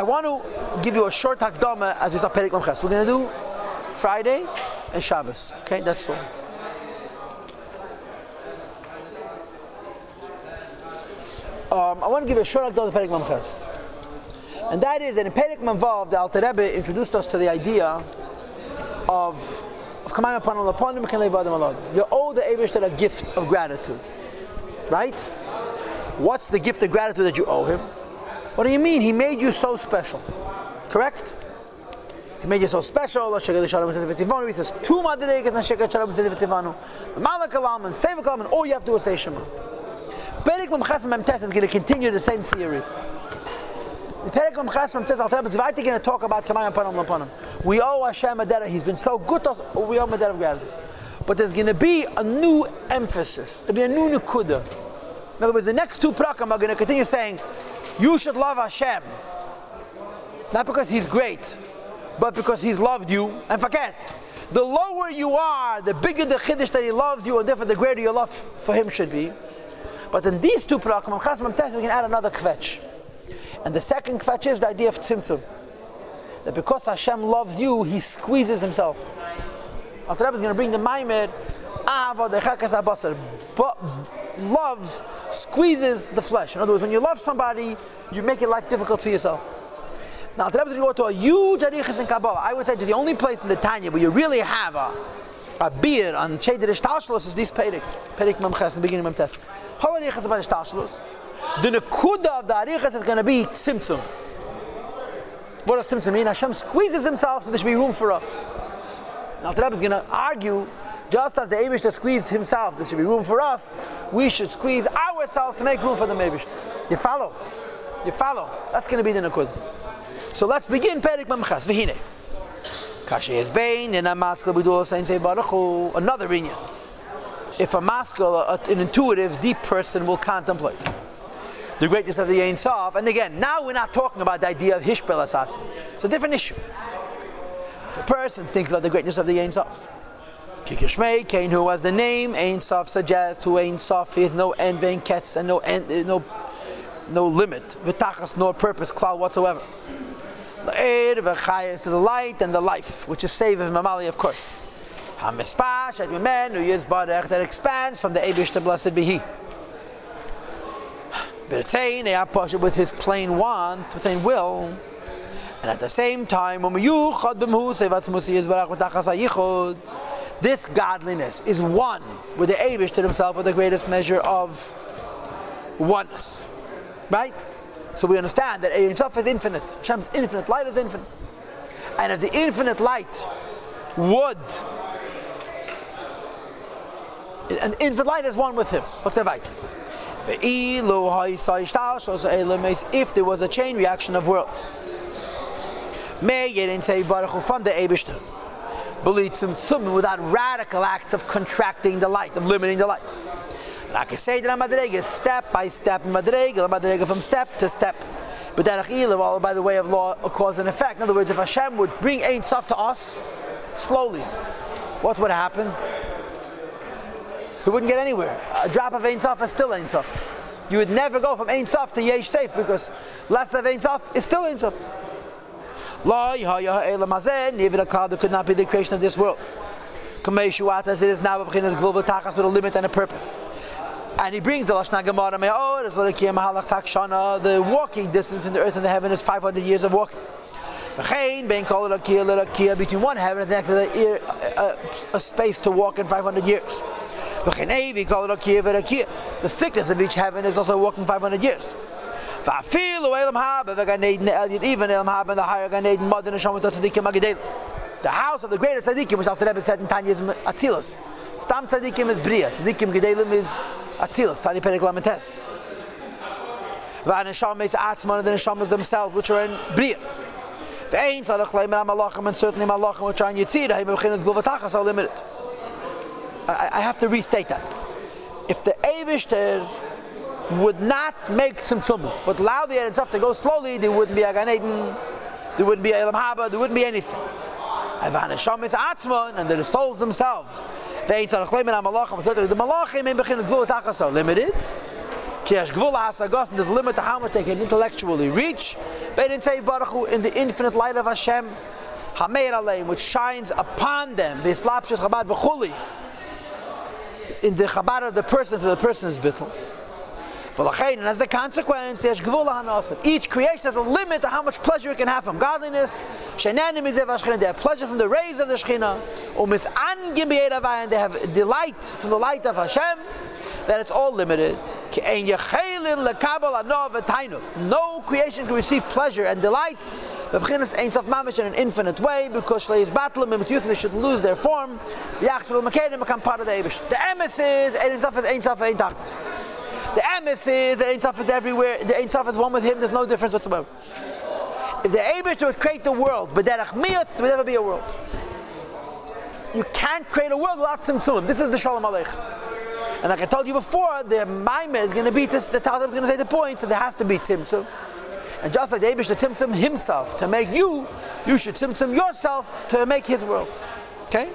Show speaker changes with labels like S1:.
S1: I want to give you a short hakdama as we start Perik Mamches. We're going to do Friday and Shabbos. Okay, that's all. Um, I want to give a short hakdama to Perik. And that is that in Perik Mamvav, the Alter Rebbe introduced us to the idea of of Kamayim upon upon him, You owe the Eibush a gift of gratitude. Right? What's the gift of gratitude that you owe him? What do you mean? He made you so special. Correct? He made you so special. He says, two na shekel shalom tzedivanu. Malak alam and save all you have to do is say Shema. Perik Mamchas Memtes is going to continue the same theory. The Mamchas Memtes Al is going to talk about Kamayim Panom Lapanim. We owe Hashem a debt. He's been so good to us. We owe him a debt of gratitude. But there's going to be a new emphasis. There'll be a new nukuda. In other words, the next two prakam are going to continue saying, you should love Hashem. Not because He's great, but because He's loved you. And forget, the lower you are, the bigger the chiddush that He loves you, and therefore the greater your love for Him should be. But in these two prakam, Chasam Tess, we can add another kvetch. And the second kvetch is the idea of tzimtzum. That because Hashem loves you, He squeezes Himself. Rebbe is going to bring the Maimed, but love squeezes the flesh. In other words, when you love somebody, you make your life difficult for yourself. Now, the Rebbe to go to a huge arichas in Kabbalah. I would say the only place in the Tanya where you really have a, a beer on Sheder Ishtalshalos is this Perik. Perik Memches, the beginning of Memtes. How arichas about Ishtalshalos? The nekuda of the arichas is going to be tzimtzum. What does tzimtzum mean? Hashem squeezes himself so there should be room for us. Now, the Rebbe is going to argue just as the Abish squeezed himself, there should be room for us, we should squeeze ourselves to make room for the Abish. You follow? You follow? That's going to be the Nakud. So let's begin Perik Mamchas. Vihine. Kashe is Bain, and a maskal Bidul Sain Baruchu, another Rinya. If a maskal, uh, an intuitive, deep person will contemplate the greatness of the Ein and again, now we're not talking about the idea of Hishpel Asatzim. It's a different issue. If a person thinks about the greatness of the Ein Kikishmei, Cain, who has the name, Ein Sof suggests who Ein Sof is no end, vein kets, and no end, eh, no no limit, v'tachas, nor purpose, cloud whatsoever. La'er v'chayes to the light and the life, which is save of mamali, of course. Hamispash at men who is barech that expands from the Abish to blessed be He. B'ritzein e'aposh with his plain want, with plain will, and at the same time, when you chad b'mhu sevatzmusi yizbarach v'tachas ha'yichud, this godliness is one with the Abish to himself with the greatest measure of oneness. Right? So we understand that Sof is infinite. Hashem's infinite, light is infinite. And if the infinite light would an infinite light is one with him. If there was a chain reaction of worlds, from the Abishter without radical acts of contracting the light, of limiting the light. Like I say, the madrega step by step, madrega, madrega from step to step. But all by the way of law, cause and effect. In other words, if Hashem would bring Ein Sof to us slowly, what would happen? We wouldn't get anywhere. A drop of Ein Sof is still Ein Sof. You would never go from Ein Sof to Yesh Safe because less of Ein Sof is still Ein Sof. There could not be the creation of this world. As it is now, with a limit and a purpose. And he brings the Lashna Gemara, the walking distance between the earth and the heaven is 500 years of walking. Between one heaven and the next, a, a space to walk in 500 years. The thickness of each heaven is also walking 500 years. Even Elam Haba, the higher Gan Eden, Mother Neshama Tzadikim Agedel. The house of the greater Tzadikim, which Alter Rebbe said in Tanya is Atzilus. Stam Tzadikim is Bria. Tzadikim Gedelim is Atzilus. Tanya Perek Lamentes. V'aneshama is Atzman, the Neshamas themselves, which are in Bria. Ve'ein Tzadach Leimer HaMalachim, and certainly Malachim, which are in Yitzir, Haim B'chinas Gulvatachas, are limited. I have to restate that. If the Eivishter would not make tzimtzum, but allow the Eretz to go slowly, there wouldn't be a Gan there wouldn't be a Elam Haba, there wouldn't be anything. And the souls themselves. They ha-malachim. The malachim in bechin gvul tachas are limited. Ki hash gvul ha-hasagos, there's a limit to how much they can intellectually reach. Bein Tzev Baruch in the infinite light of Hashem, Hameir Aleim, which shines upon them, Bislapshus Chabad V'chuli, in the Chabad of the person to the person's bittul. And as a consequence. Each creation has a limit to how much pleasure it can have from godliness. They have pleasure from the rays of the angim and they have delight from the light of Hashem. That it's all limited. No creation can receive pleasure and delight. In an infinite way because shleis batlim and they should lose their form. Become part of the Eibush. The emes is sof ein tachlis. The emes is the Ein Sof is everywhere. The Ein Sof is one with him. There's no difference whatsoever. If the Eibush would create the world, but derech miyot, there would never be a world. You can't create a world without tzimtzum. This is the Shalom Aleichem. And like I told you before, the Maimah is going to be this, the Talmud is going to say the point, so there has to be tzimtzum. And just like the the tzimtzum himself to make you, you should tzimtzum yourself to make his world. Okay?